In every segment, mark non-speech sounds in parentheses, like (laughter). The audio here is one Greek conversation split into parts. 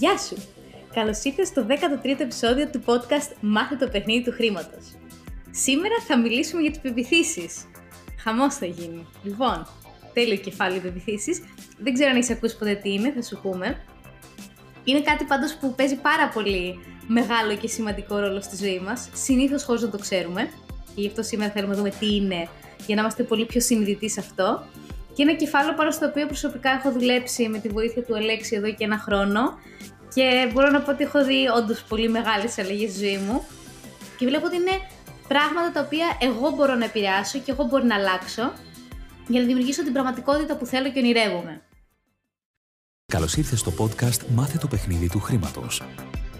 Γεια σου! Καλώς ήρθες στο 13ο επεισόδιο του podcast Μάθε το παιχνίδι του χρήματος. Σήμερα θα μιλήσουμε για τις πεπιθήσεις. Χαμός θα γίνει. Λοιπόν, τέλειο κεφάλαιο πεπιθήσεις. Δεν ξέρω αν έχεις ακούσει ποτέ τι είναι, θα σου πούμε. Είναι κάτι πάντως που παίζει πάρα πολύ μεγάλο και σημαντικό ρόλο στη ζωή μας. Συνήθως χωρίς να το ξέρουμε. Και γι' αυτό σήμερα θέλουμε να δούμε τι είναι, για να είμαστε πολύ πιο συνειδητοί σε αυτό. Και ένα κεφάλαιο πάνω στο οποίο προσωπικά έχω δουλέψει με τη βοήθεια του Αλέξη εδώ και ένα χρόνο. Και μπορώ να πω ότι έχω δει όντως πολύ μεγάλες αλλαγές στη ζωή μου. Και βλέπω ότι είναι πράγματα τα οποία εγώ μπορώ να επηρεάσω και εγώ μπορώ να αλλάξω για να δημιουργήσω την πραγματικότητα που θέλω και ονειρεύομαι. Καλώς ήρθες στο podcast Μάθε το παιχνίδι του χρήματος.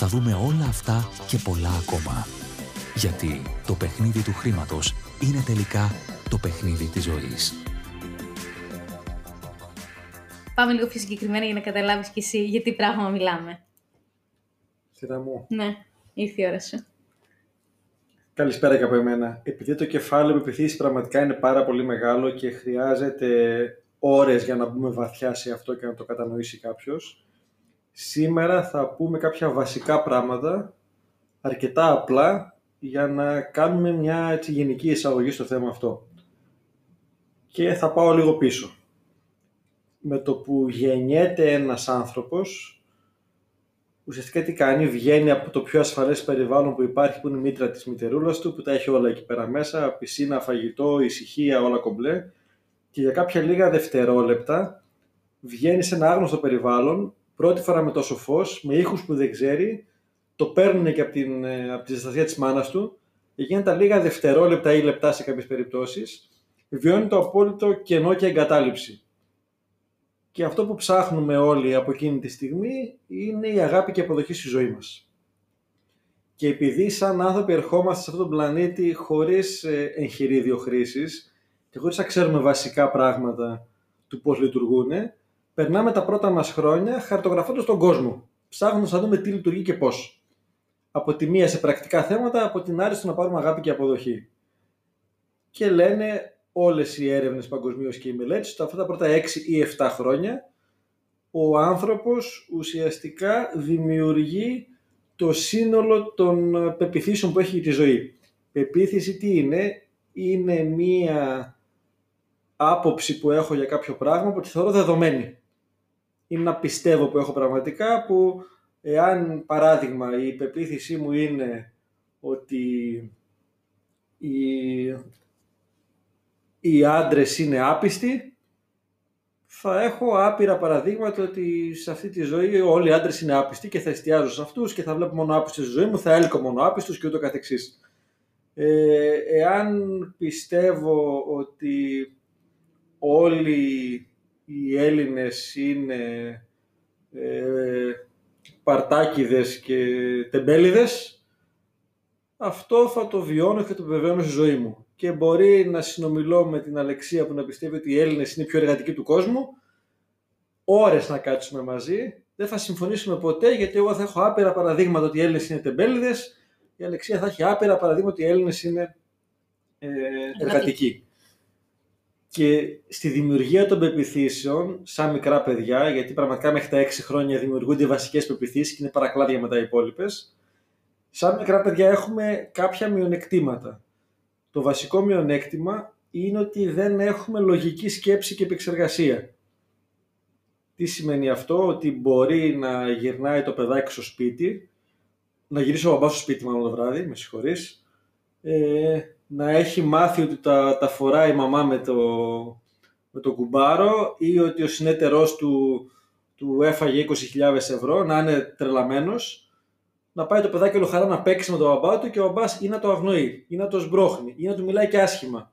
θα δούμε όλα αυτά και πολλά ακόμα. Γιατί το παιχνίδι του χρήματος είναι τελικά το παιχνίδι της ζωής. Πάμε λίγο πιο συγκεκριμένα για να καταλάβεις και εσύ για τι πράγμα μιλάμε. Σειρά μου. Ναι, ήρθε η ώρα σου. Καλησπέρα και από εμένα. Επειδή το κεφάλαιο επιθύσεις πραγματικά είναι πάρα πολύ μεγάλο και χρειάζεται ώρες για να μπούμε βαθιά σε αυτό και να το κατανοήσει κάποιος, σήμερα θα πούμε κάποια βασικά πράγματα, αρκετά απλά, για να κάνουμε μια έτσι, γενική εισαγωγή στο θέμα αυτό. Και θα πάω λίγο πίσω με το που γεννιέται ένας άνθρωπος, ουσιαστικά τι κάνει, βγαίνει από το πιο ασφαλές περιβάλλον που υπάρχει, που είναι η μήτρα της μητερούλας του, που τα έχει όλα εκεί πέρα μέσα, πισίνα, φαγητό, ησυχία, όλα κομπλέ. Και για κάποια λίγα δευτερόλεπτα βγαίνει σε ένα άγνωστο περιβάλλον, πρώτη φορά με τόσο φως, με ήχους που δεν ξέρει, το παίρνουν και από, την, ε, από τη ζεστασία της μάνας του, εκείνα τα λίγα δευτερόλεπτα ή λεπτά σε κάποιες περιπτώσεις, βιώνει το απόλυτο κενό και εγκατάλειψη. Και αυτό που ψάχνουμε όλοι από εκείνη τη στιγμή είναι η αγάπη και η αποδοχή στη ζωή μας. Και επειδή σαν άνθρωποι ερχόμαστε σε αυτόν τον πλανήτη χωρίς ε, εγχειρίδιο χρήσης και χωρίς να ξέρουμε βασικά πράγματα του πώς λειτουργούν, περνάμε τα πρώτα μας χρόνια χαρτογραφώντας τον κόσμο, ψάχνοντας να δούμε τι λειτουργεί και πώς. Από τη μία σε πρακτικά θέματα, από την άλλη στο να πάρουμε αγάπη και αποδοχή. Και λένε όλες οι έρευνες παγκοσμίως και οι μελέτες, αυτά τα πρώτα 6 ή 7 χρόνια, ο άνθρωπος ουσιαστικά δημιουργεί το σύνολο των πεπιθήσεων που έχει για τη ζωή. Πεποίθηση τι είναι, είναι μία άποψη που έχω για κάποιο πράγμα που τη θεωρώ δεδομένη. Είναι ένα πιστεύω που έχω πραγματικά που εάν παράδειγμα η πεποίθησή μου είναι ότι η οι άντρες είναι άπιστοι, θα έχω άπειρα παραδείγματα ότι σε αυτή τη ζωή όλοι οι άντρες είναι άπιστοι και θα εστιάζω σε αυτούς και θα βλέπω μόνο άπιστου στη ζωή μου, θα έλκω μόνο άπιστους και ούτω καθεξής. Ε, εάν πιστεύω ότι όλοι οι Έλληνες είναι ε, παρτάκιδες και τεμπέληδες, αυτό θα το βιώνω και το βεβαιώνω στη ζωή μου. Και μπορεί να συνομιλώ με την Αλεξία που να πιστεύει ότι οι Έλληνες είναι οι πιο εργατικοί του κόσμου, ώρες να κάτσουμε μαζί, δεν θα συμφωνήσουμε ποτέ γιατί εγώ θα έχω άπειρα παραδείγματα ότι οι Έλληνες είναι τεμπέληδες, η Αλεξία θα έχει άπειρα παραδείγματα ότι οι Έλληνες είναι ε, εργατικοί. Και στη δημιουργία των πεπιθήσεων, σαν μικρά παιδιά, γιατί πραγματικά μέχρι τα 6 χρόνια δημιουργούνται οι βασικές πεπιθήσεις και είναι παρακλάδια μετά οι υπόλοιπες. Σαν μικρά παιδιά έχουμε κάποια μειονεκτήματα. Το βασικό μειονέκτημα είναι ότι δεν έχουμε λογική σκέψη και επεξεργασία. Τι σημαίνει αυτό, ότι μπορεί να γυρνάει το παιδάκι στο σπίτι, να γυρίσει ο μπαμπάς στο σπίτι μάλλον το βράδυ, με συγχωρείς, ε, να έχει μάθει ότι τα, τα φοράει η μαμά με το, με το κουμπάρο ή ότι ο συνέτερός του, του έφαγε 20.000 ευρώ, να είναι τρελαμένος να πάει το παιδάκι χαρά να παίξει με τον μπαμπά του και ο μπαμπάς ή να το αγνοεί, ή να το σμπρώχνει, ή να του μιλάει και άσχημα.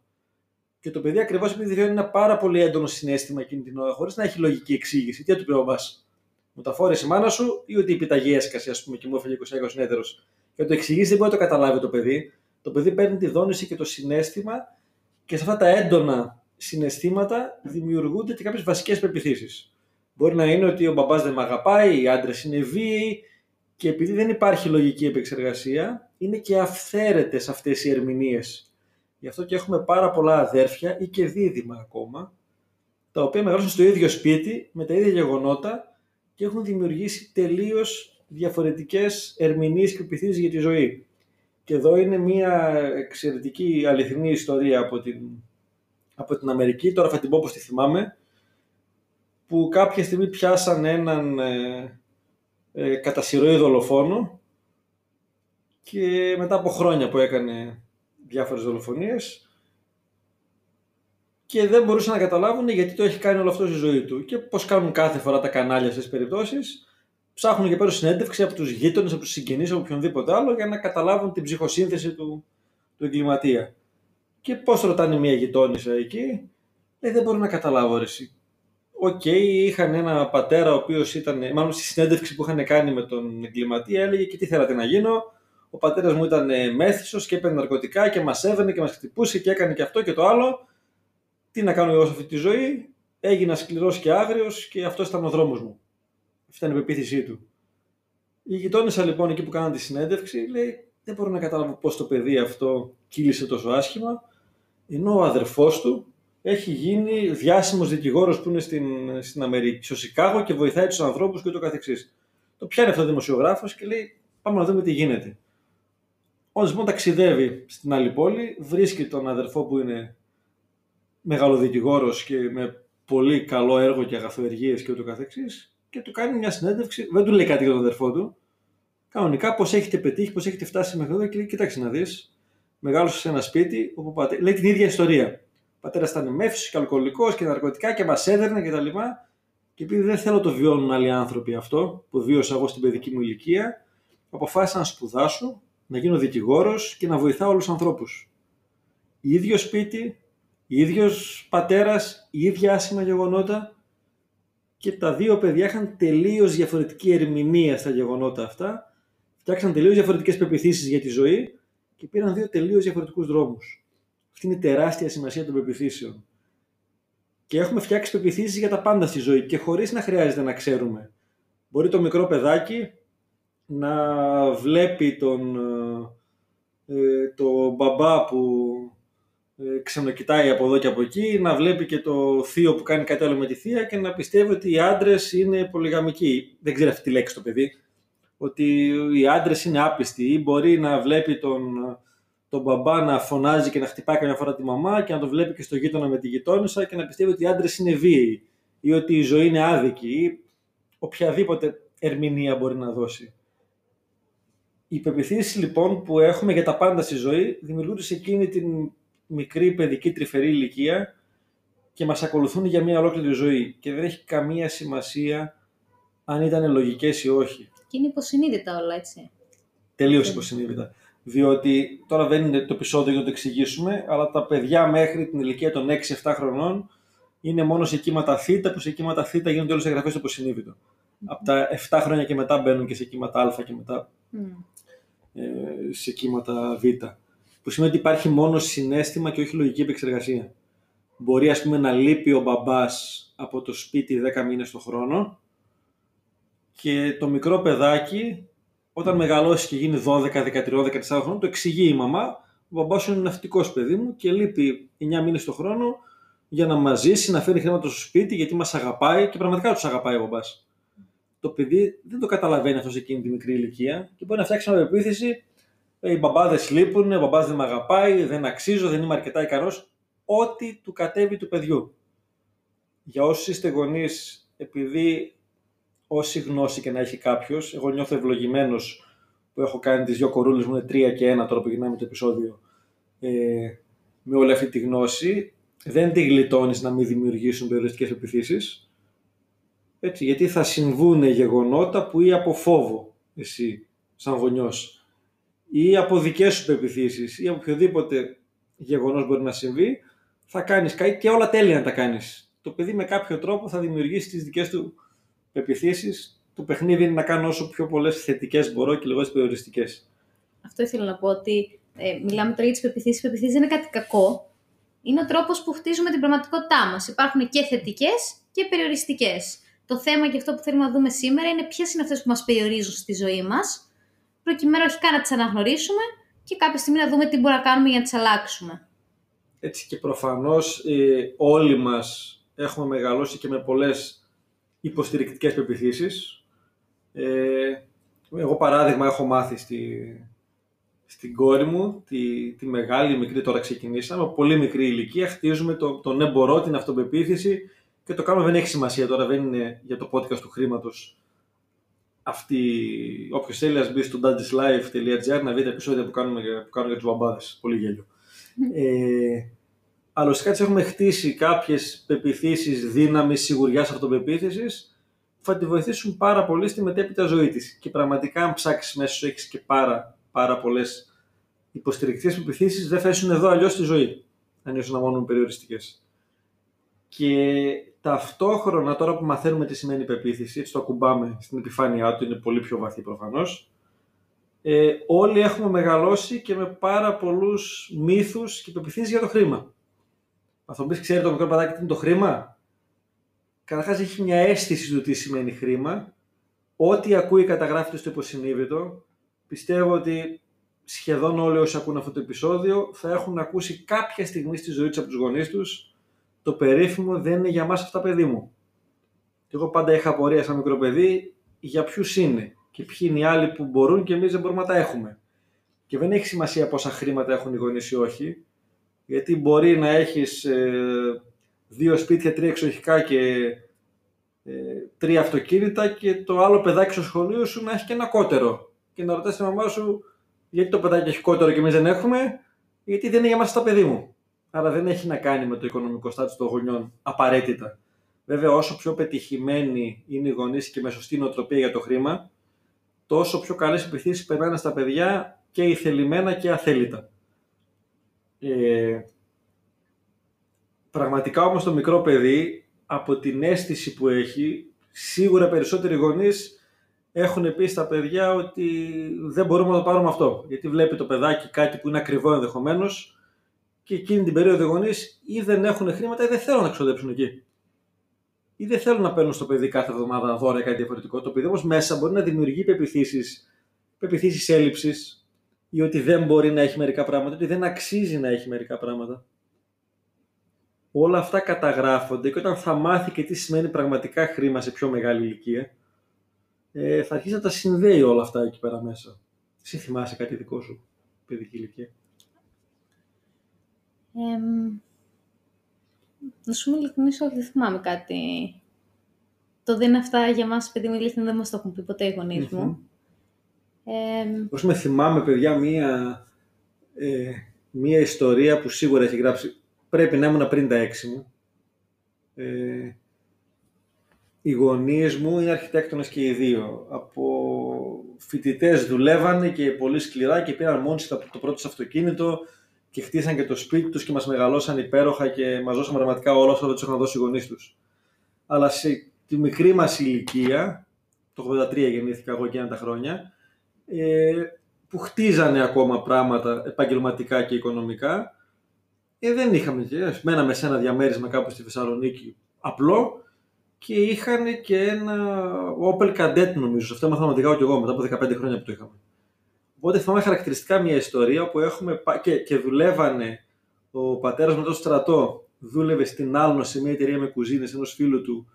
Και το παιδί ακριβώς επειδή βιώνει ένα πάρα πολύ έντονο συνέστημα εκείνη την ώρα, χωρίς να έχει λογική εξήγηση. Τι θα του πει ο μπαμπάς; Μου τα φόρεσε η μάνα σου ή ότι η επιταγή έσκασε, ας πούμε, και μου έφυγε 20 συνέτερος. Και να το εξηγήσει δεν μπορεί να το καταλάβει το παιδί. Το παιδί παίρνει τη δόνηση και το συνέστημα και σε αυτά τα έντονα συναισθήματα δημιουργούνται και κάποιες βασικές πεπιθήσεις. Μπορεί να είναι ότι ο μπαμπάς δεν με αγαπάει, οι άντρες είναι βίαιοι και επειδή δεν υπάρχει λογική επεξεργασία, είναι και αυθαίρετες αυτές οι ερμηνείες. Γι' αυτό και έχουμε πάρα πολλά αδέρφια ή και δίδυμα ακόμα, τα οποία μεγαλώσαν στο ίδιο σπίτι, με τα ίδια γεγονότα και έχουν δημιουργήσει τελείως διαφορετικές ερμηνείες και πεπιθήσεις για τη ζωή. Και εδώ είναι μια εξαιρετική αληθινή ιστορία από την, από την Αμερική, τώρα θα την πω όπως τη θυμάμαι, που κάποια στιγμή πιάσαν έναν ε, ε, κατά δολοφόνο και μετά από χρόνια που έκανε διάφορες δολοφονίες και δεν μπορούσαν να καταλάβουν γιατί το έχει κάνει όλο αυτό στη ζωή του και πώς κάνουν κάθε φορά τα κανάλια σε περιπτώσεις ψάχνουν και παίρνουν συνέντευξη από τους γείτονες, από τους συγγενείς, από οποιονδήποτε άλλο για να καταλάβουν την ψυχοσύνθεση του, του εγκληματία. Και πώς ρωτάνε μια γειτόνισσα εκεί, λέει δεν μπορώ να καταλάβω ρε OK, okay, είχαν ένα πατέρα ο οποίος ήταν, μάλλον στη συνέντευξη που είχαν κάνει με τον εγκληματία, έλεγε και τι θέλατε να γίνω; Ο πατέρας μου ήταν ε, μέθησος και έπαιρνε ναρκωτικά και μας έβαινε και μας χτυπούσε και έκανε και αυτό και το άλλο. Τι να κάνω εγώ σε αυτή τη ζωή. Έγινα σκληρός και άγριος και αυτός ήταν ο δρόμος μου. Αυτή ήταν η πεποίθησή του. Η γειτόνισσα λοιπόν εκεί που κάναν τη συνέντευξη λέει: Δεν μπορώ να καταλάβω πώς το παιδί αυτό κύλησε τόσο άσχημα. Ενώ ο αδερφός του έχει γίνει διάσημος δικηγόρος που είναι στην, στην Αμερική, στο Σικάγο και βοηθάει τους ανθρώπους και το καθεξής. Το πιάνει αυτό ο δημοσιογράφος και λέει πάμε να δούμε τι γίνεται. Ο λοιπόν ταξιδεύει στην άλλη πόλη, βρίσκει τον αδερφό που είναι μεγαλοδικηγόρος και με πολύ καλό έργο και αγαθοεργίες και ούτω καθεξής και του κάνει μια συνέντευξη, δεν του λέει κάτι για τον αδερφό του, κανονικά πώς έχετε πετύχει, πώς έχετε φτάσει μέχρι εδώ και λέει κοιτάξτε να δεις, μεγάλωσε σε ένα σπίτι όπου πάτε, λέει την ίδια ιστορία πατέρας ήταν μέθησο και αλκοολικός και ναρκωτικά και μας έδερνε κτλ. Και, και επειδή δεν θέλω το βιώνουν άλλοι άνθρωποι αυτό που βίωσα εγώ στην παιδική μου ηλικία, αποφάσισα να σπουδάσω, να γίνω δικηγόρος και να βοηθάω όλου του ανθρώπους. ίδιο σπίτι, ίδιος πατέρας, ίδια άσχημα γεγονότα και τα δύο παιδιά είχαν τελείως διαφορετική ερμηνεία στα γεγονότα αυτά, φτιάξαν τελείως διαφορετικές πεπιθήσεις για τη ζωή και πήραν δύο τελείως διαφορετικούς δρόμους. Αυτή είναι η τεράστια σημασία των πεπιθήσεων. Και έχουμε φτιάξει πεπιθήσεις για τα πάντα στη ζωή και χωρίς να χρειάζεται να ξέρουμε. Μπορεί το μικρό παιδάκι να βλέπει τον, ε, το μπαμπά που ε, ξενοκοιτάει από εδώ και από εκεί, να βλέπει και το θείο που κάνει κάτι άλλο με τη θεία και να πιστεύει ότι οι άντρες είναι πολυγαμικοί. Δεν ξέρει αυτή τη λέξη το παιδί. Ότι οι άντρες είναι άπιστοι ή μπορεί να βλέπει τον τον μπαμπά να φωνάζει και να χτυπάει καμιά φορά τη μαμά και να το βλέπει και στο γείτονα με τη γειτόνισσα και να πιστεύει ότι οι άντρες είναι βίαιοι ή ότι η ζωή είναι άδικη ή οποιαδήποτε ερμηνεία μπορεί να δώσει. Οι πεπιθήσεις λοιπόν που έχουμε για τα πάντα στη ζωή δημιουργούνται σε εκείνη την μικρή παιδική τρυφερή ηλικία και μας ακολουθούν για μια ολόκληρη ζωή και δεν έχει καμία σημασία αν ήταν λογικές ή όχι. Και είναι υποσυνείδητα όλα, έτσι. Τελείως υποσυνείδητα διότι τώρα δεν είναι το επεισόδιο για να το εξηγήσουμε, αλλά τα παιδιά μέχρι την ηλικία των 6-7 χρονών είναι μόνο σε κύματα θ, που σε κύματα θ γίνονται όλες οι εγγραφές στο υποσυνείδητο. Mm. Από τα 7 χρόνια και μετά μπαίνουν και σε κύματα α και μετά mm. ε, σε κύματα β. Που σημαίνει ότι υπάρχει μόνο συνέστημα και όχι λογική επεξεργασία. Μπορεί ας πούμε να λείπει ο μπαμπάς από το σπίτι 10 μήνες το χρόνο και το μικρό παιδάκι όταν μεγαλώσει και γίνει 12, 13, 14 χρόνια, το εξηγεί η μαμά. Ο μπαμπάς σου είναι ναυτικός παιδί μου και λείπει 9 μήνες το χρόνο για να μα ζήσει, να φέρει χρήματα στο σπίτι γιατί μας αγαπάει και πραγματικά τους αγαπάει ο μπαμπάς. Το παιδί δεν το καταλαβαίνει αυτό σε εκείνη τη μικρή ηλικία και μπορεί να φτιάξει μια πεποίθηση. «Ε, οι μπαμπάδες λείπουν, ο μπαμπάς δεν με αγαπάει, δεν αξίζω, δεν είμαι αρκετά ικανός. Ό,τι του κατέβει του παιδιού. Για όσου είστε γονείς, επειδή όση γνώση και να έχει κάποιος. Εγώ νιώθω ευλογημένος που έχω κάνει τις δύο κορούλες μου, είναι τρία και ένα τώρα που γυρνάμε το επεισόδιο, ε, με όλη αυτή τη γνώση. Δεν τη γλιτώνεις να μην δημιουργήσουν περιοριστικές επιθύσει. Έτσι, γιατί θα συμβούν γεγονότα που ή από φόβο εσύ, σαν γονιός, ή από δικές σου πεπιθήσεις ή από οποιοδήποτε γεγονός μπορεί να συμβεί, θα κάνεις κάτι και όλα τέλεια να τα κάνεις. Το παιδί με κάποιο τρόπο θα δημιουργήσει τις δικές του πεπιθήσεις το παιχνίδι είναι να κάνω όσο πιο πολλές θετικές μπορώ και λιγότερε περιοριστικές. Αυτό ήθελα να πω ότι ε, μιλάμε τώρα για τις πεπιθήσεις. Οι πεπιθήσεις δεν είναι κάτι κακό. Είναι ο τρόπος που χτίζουμε την πραγματικότητά μας. Υπάρχουν και θετικές και περιοριστικές. Το θέμα και αυτό που θέλουμε να δούμε σήμερα είναι ποιες είναι αυτές που μας περιορίζουν στη ζωή μας, προκειμένου όχι καν να τις αναγνωρίσουμε και κάποια στιγμή να δούμε τι μπορούμε να κάνουμε για να τις αλλάξουμε. Έτσι και προφανώς ε, όλοι μας έχουμε μεγαλώσει και με πολλές υποστηρικτικές πεπιθήσεις. Ε, εγώ παράδειγμα έχω μάθει στη, στην κόρη μου, τη, τη μεγάλη, μικρή τώρα ξεκινήσαμε, από πολύ μικρή ηλικία χτίζουμε το, τον εμπορό, την αυτοπεποίθηση και το κάνουμε δεν έχει σημασία τώρα, δεν είναι για το podcast του χρήματος. Αυτή, όποιος θέλει, ας μπει στο daddy'slife.gr να δει τα επεισόδια που κάνουμε, που κάνουμε για τους μπαμπάδες. Πολύ γέλιο. (laughs) ε, αλλά ουσιαστικά έχουμε χτίσει κάποιες πεπιθήσεις δύναμης, σιγουριάς, αυτοπεποίθησης που θα τη βοηθήσουν πάρα πολύ στη μετέπειτα ζωή της. Και πραγματικά, αν ψάξεις μέσα σου, έχεις και πάρα, πάρα πολλές υποστηρικτικές πεπιθήσεις, δεν θα ήσουν εδώ αλλιώς στη ζωή, αν ήσουν μόνο περιοριστικές. Και ταυτόχρονα, τώρα που μαθαίνουμε τι σημαίνει πεποίθηση, έτσι το ακουμπάμε στην επιφάνειά του, είναι πολύ πιο βαθύ προφανώς. Ε, όλοι έχουμε μεγαλώσει και με πάρα πολλούς μύθους και πεπιθήσει για το χρήμα. Θα μου πει, ξέρει το μικρό παιδάκι τι είναι το χρήμα; Καταρχάς έχει μια αίσθηση του τι σημαίνει χρήμα. Ό,τι ακούει καταγράφεται στο υποσυνείδητο. Πιστεύω ότι σχεδόν όλοι όσοι ακούν αυτό το επεισόδιο θα έχουν ακούσει κάποια στιγμή στη ζωή τους από τους γονείς τους το περίφημο δεν είναι για μας αυτά παιδί μου. Και εγώ πάντα είχα απορία σαν μικρό παιδί για ποιους είναι και ποιοι είναι οι άλλοι που μπορούν και εμείς δεν μπορούμε να τα έχουμε. Και δεν έχει σημασία πόσα χρήματα έχουν οι γονείς ή όχι, γιατί μπορεί να έχεις ε, δύο σπίτια, τρία εξοχικά και ε, τρία αυτοκίνητα και το άλλο παιδάκι στο σχολείο σου να έχει και ένα κότερο. Και να ρωτάς τη μαμά σου γιατί το παιδάκι έχει κότερο και εμείς δεν έχουμε, γιατί δεν είναι για μας τα παιδί μου αλλά δεν έχει να κάνει με το οικονομικό στάτους των γονιών απαραίτητα. Βέβαια, όσο πιο πετυχημένοι είναι οι γονείς και με σωστή νοοτροπία για το χρήμα, τόσο πιο καλές επιθέσεις περνάνε στα παιδιά και ηθελημένα και αθέλητα. Ε, πραγματικά όμως το μικρό παιδί, από την αίσθηση που έχει, σίγουρα περισσότεροι γονείς έχουν πει στα παιδιά ότι δεν μπορούμε να το πάρουμε αυτό. Γιατί βλέπει το παιδάκι κάτι που είναι ακριβό ενδεχομένως και εκείνη την περίοδο οι γονείς ή δεν έχουν χρήματα ή δεν θέλουν να ξοδέψουν εκεί. Ή δεν θέλουν να παίρνουν στο παιδί κάθε εβδομάδα δώρα ή κάτι διαφορετικό. Το παιδί όμως μέσα μπορεί να δημιουργεί πεπιθήσεις, πεπιθήσεις έλλειψης ή ότι δεν μπορεί να έχει μερικά πράγματα, ότι δεν αξίζει να έχει μερικά πράγματα. Όλα αυτά καταγράφονται και όταν θα μάθει και τι σημαίνει πραγματικά χρήμα σε πιο μεγάλη ηλικία, ε, θα αρχίσει να τα συνδέει όλα αυτά εκεί πέρα μέσα. Εσύ θυμάσαι κάτι δικό σου, παιδική ηλικία; Ε, να σου είμαι ότι δεν θυμάμαι κάτι. Το δεν είναι αυτά για μας, παιδί μου, δεν μας το έχουν πει ποτέ οι γονείς μου. Mm-hmm. με θυμάμαι, παιδιά, μία, ε, μία ιστορία που σίγουρα έχει γράψει. Πρέπει να ήμουν πριν τα έξι μου. Ε, οι γονείς μου είναι αρχιτέκτονες και οι δύο. Από φοιτητές δουλεύανε και πολύ σκληρά και πήραν μόνοι το πρώτο αυτοκίνητο και χτίσαν και το σπίτι τους και μας μεγαλώσαν υπέροχα και μας δώσαν πραγματικά όλα όσα δεν τους είχαν δώσει οι γονείς τους. Αλλά σε τη μικρή μας ηλικία, το 83 γεννήθηκα εγώ και ένα τα χρόνια, ε, που χτίζανε ακόμα πράγματα επαγγελματικά και οικονομικά, ε, δεν είχαμε και. Μέναμε σε ένα διαμέρισμα κάπου στη Θεσσαλονίκη απλό και είχαν και ένα Opel Kadett νομίζω. Αυτό έμαθα να και εγώ μετά από 15 χρόνια που το είχαμε. Οπότε θυμάμαι χαρακτηριστικά μια ιστορία που έχουμε και, και δουλεύανε ο πατέρας με το στρατό. Δούλευε στην Άλνο σε μια εταιρεία με κουζίνες ενός φίλου του,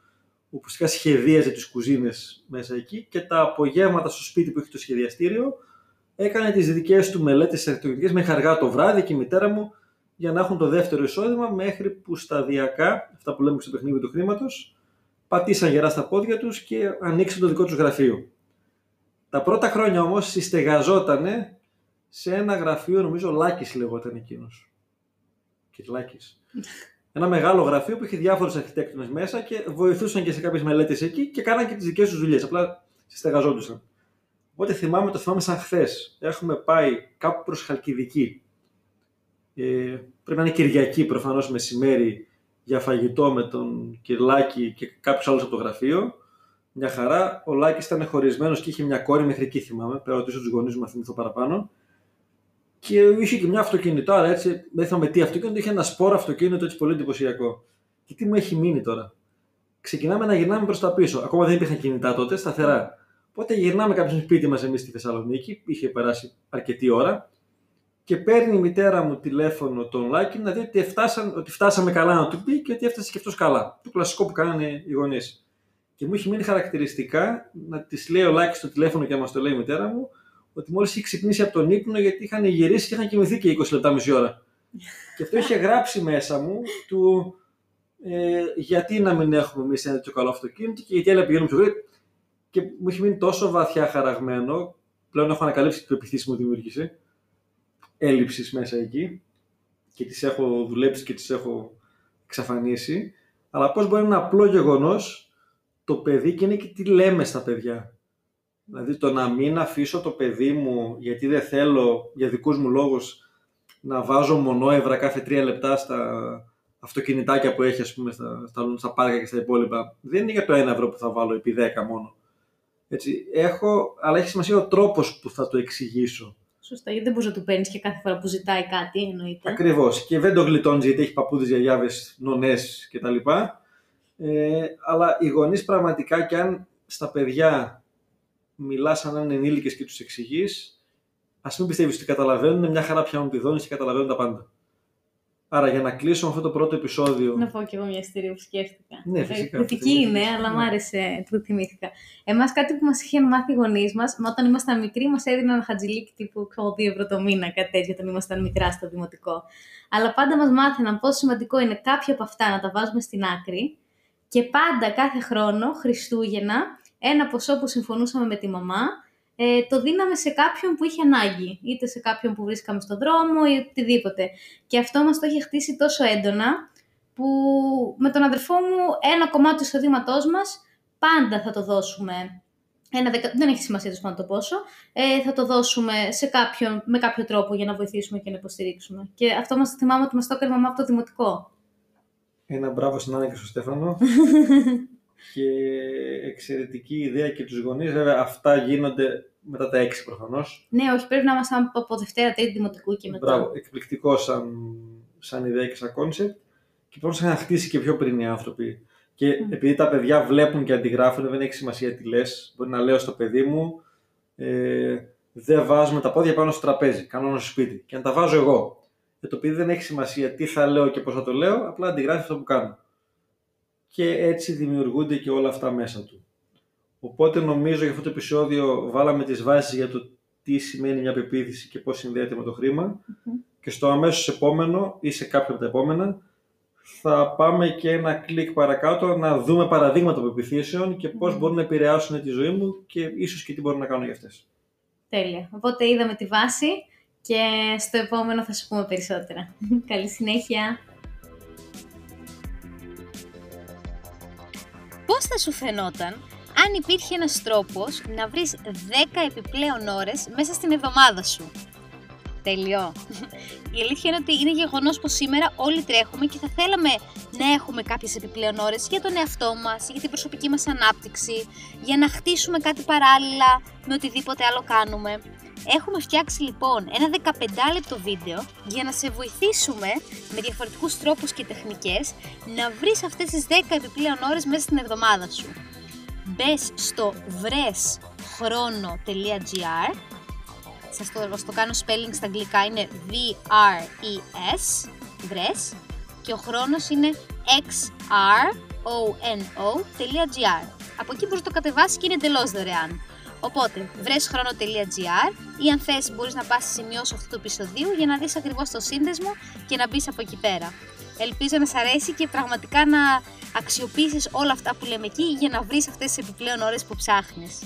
που ουσιαστικά σχεδίαζε τις κουζίνες μέσα εκεί και τα απογεύματα στο σπίτι που έχει το σχεδιαστήριο έκανε τις δικές του μελέτες αρχιτεκτονικές μέχρι αργά το βράδυ και η μητέρα μου για να έχουν το δεύτερο εισόδημα μέχρι που σταδιακά, αυτά που λέμε στο παιχνίδι του χρήματος, πατήσαν γερά στα πόδια τους και ανοίξαν το δικό τους γραφείο. Τα πρώτα χρόνια όμως συστεγαζότανε σε ένα γραφείο, νομίζω Λάκης λεγόταν εκείνος. Και Λάκης. Ένα μεγάλο γραφείο που είχε διάφορους αρχιτέκτονες μέσα και βοηθούσαν και σε κάποιες μελέτες εκεί και κάναν και τις δικές τους δουλειές. Απλά συστεγαζόντουσαν. Οπότε θυμάμαι, το θυμάμαι σαν χθες. Έχουμε πάει κάπου προς Χαλκιδική. Ε, πρέπει να είναι Κυριακή προφανώς μεσημέρι για φαγητό με τον Κυρλάκη και κάποιους άλλους από το γραφείο Μια χαρά. Ο Λάκης ήταν χωρισμένος και είχε μια κόρη μέχρι εκεί, θυμάμαι. Πέρα ρωτήσω τους γονείς μου να θυμηθώ παραπάνω. Και είχε και μια αυτοκίνητο, έτσι. Δεν θυμάμαι τι αυτοκίνητο, είχε ένα σπόρο αυτοκίνητο έτσι πολύ εντυπωσιακό. Και τι μου έχει μείνει τώρα. Ξεκινάμε να γυρνάμε προς τα πίσω. Ακόμα δεν υπήρχαν κινητά τότε, σταθερά. Οπότε γυρνάμε κάποιο σπίτι μας εμείς στη Θεσσαλονίκη, είχε περάσει αρκετή ώρα. Και παίρνει η μητέρα μου τηλέφωνο τον Λάκη να δει ότι, φτάσαν, ότι φτάσαμε καλά να του πει και ότι έφτασε και αυτός καλά. Το κλασικό που κάνανε οι γονείς. Και μου έχει μείνει χαρακτηριστικά να της λέει ο Λάκης στο τηλέφωνο και να μας το λέει η μητέρα μου, ότι μόλις είχε ξυπνήσει από τον ύπνο γιατί είχαν γυρίσει και είχαν κοιμηθεί και 20 λεπτά μισή ώρα. (laughs) και αυτό είχε γράψει μέσα μου του ε, γιατί να μην έχουμε εμείς ένα τέτοιο καλό αυτοκίνητο και γιατί άλλα πηγαίνουν πιο γρήγορα. Και μου έχει μείνει τόσο βαθιά χαραγμένο, πλέον έχω ανακαλύψει την επιθύση μου δημιούργησε, έλλειψης μέσα εκεί και τις έχω δουλέψει και τις έχω εξαφανίσει. Αλλά πώς μπορεί να είναι ένα απλό γεγονός το παιδί και είναι και τι λέμε στα παιδιά. Δηλαδή το να μην αφήσω το παιδί μου γιατί δεν θέλω για δικούς μου λόγους να βάζω μονόευρα κάθε τρία λεπτά στα αυτοκινητάκια που έχει ας πούμε στα, στα, στα πάρκα και στα υπόλοιπα. Δεν είναι για το ένα ευρώ που θα βάλω επί δέκα μόνο. Έτσι, έχω, αλλά έχει σημασία ο τρόπος που θα το εξηγήσω. Σωστά, γιατί δεν μπορείς να του παίρνεις και κάθε φορά που ζητάει κάτι, εννοείται. Ακριβώς. Και δεν το γλιτώνεις γιατί έχει παππούδες, γιαγιάδες, νονές κτλ. Ε, αλλά οι γονείς πραγματικά και αν στα παιδιά μιλάς σαν να είναι ενήλικες και τους εξηγείς, ας μην πιστεύεις ότι καταλαβαίνουν, μια χαρά πιάνουν τη δόνηση και καταλαβαίνουν τα πάντα. Άρα για να κλείσω αυτό το πρώτο επεισόδιο. Να πω κι εγώ μια ιστορία που σκέφτηκα. Ναι, φυσικά. Κριτική είναι, αλλά μου άρεσε που θυμήθηκα. Εμάς κάτι που μας είχαν μάθει οι γονείς μας, όταν ήμασταν μικροί, μας έδιναν ένα χατζηλίκι τύπου 2 ευρώ το μήνα, κάτι τέτοιο, όταν ήμασταν μικρά στο δημοτικό. Αλλά πάντα μας μάθαιναν πόσο σημαντικό είναι κάποια από αυτά να τα βάζουμε στην άκρη και πάντα κάθε χρόνο, Χριστούγεννα, ένα ποσό που συμφωνούσαμε με τη μαμά, ε, το δίναμε σε κάποιον που είχε ανάγκη, είτε σε κάποιον που βρίσκαμε στον δρόμο ή οτιδήποτε. Και αυτό μας το είχε χτίσει τόσο έντονα, που με τον αδερφό μου ένα κομμάτι του εισοδήματός μας πάντα θα το δώσουμε. Ένα δεκα... Δεν έχει σημασία το το πόσο. Ε, θα το δώσουμε σε κάποιον, με κάποιο τρόπο για να βοηθήσουμε και να υποστηρίξουμε. Και αυτό μας θυμάμαι ότι μας το έκανε μαμά από το δημοτικό. Ένα μπράβο στην Άννα και στον Στέφανο. (laughs) και εξαιρετική ιδέα και τους γονείς. Βέβαια αυτά γίνονται μετά τα έξι προφανώς. Ναι, όχι, πρέπει να είμαστε από Δευτέρα, Τρίτη Δημοτικού και μετά. Μπράβο, εκπληκτικό σαν, σαν ιδέα και σαν concept. Και πρέπει να χτίσει και πιο πριν οι άνθρωποι. Και mm. επειδή τα παιδιά βλέπουν και αντιγράφουν, δεν έχει σημασία τι λες. Μπορεί να λέω στο παιδί μου, ε, δεν βάζουμε τα πόδια πάνω στο τραπέζι, κανόνα στο σπίτι. Και να τα βάζω εγώ. Και το παιδί δεν έχει σημασία τι θα λέω και πώς θα το λέω, απλά αντιγράφει αυτό που κάνω. Και έτσι δημιουργούνται και όλα αυτά μέσα του. Οπότε νομίζω για αυτό το επεισόδιο βάλαμε τις βάσεις για το τι σημαίνει μια πεποίθηση και πώς συνδέεται με το χρημα Και στο αμέσως επόμενο ή σε κάποιο από τα επόμενα θα πάμε και ένα κλικ παρακάτω να δούμε παραδείγματα πεπιθήσεων και πώς μπορούν να επηρεάσουν τη ζωή μου και ίσως και τι μπορώ να κάνω για αυτές. Τέλεια. Οπότε είδαμε τη βάση και στο επόμενο θα σου πούμε περισσότερα. (laughs) Καλή συνέχεια. Πώς θα σου φαινόταν αν υπήρχε ένας τρόπος να βρεις 10 επιπλέον ώρες μέσα στην εβδομάδα σου; Τελειώ. (laughs) Η αλήθεια είναι ότι είναι γεγονός πως σήμερα όλοι τρέχουμε και θα θέλαμε να έχουμε κάποιες επιπλέον ώρες για τον εαυτό μας, για την προσωπική μας ανάπτυξη, για να χτίσουμε κάτι παράλληλα με οτιδήποτε άλλο κάνουμε. Έχουμε φτιάξει λοιπόν ένα 15 λεπτό βίντεο για να σε βοηθήσουμε με διαφορετικούς τρόπους και τεχνικές να βρεις αυτές τις 10 επιπλέον ώρες μέσα στην εβδομάδα σου. Μπες στο βρεσχρόνο.gr σας το, το κάνω spelling στα αγγλικά. Είναι V-R-E-S βρες. Και ο χρόνος είναι X-R-O-N-O.gr Από εκεί μπορείς να το κατεβάσεις και είναι εντελώς δωρεάν. Οπότε, βρεσχρόνο.gr ή αν θες μπορείς να πας στη σημειώσει αυτού του επεισοδίου για να δεις ακριβώς το σύνδεσμο και να μπεις από εκεί πέρα. Ελπίζω να σ' αρέσει και πραγματικά να αξιοποιήσεις όλα αυτά που λέμε εκεί για να βρεις αυτές τις επιπλέον ώρες που ψάχνεις.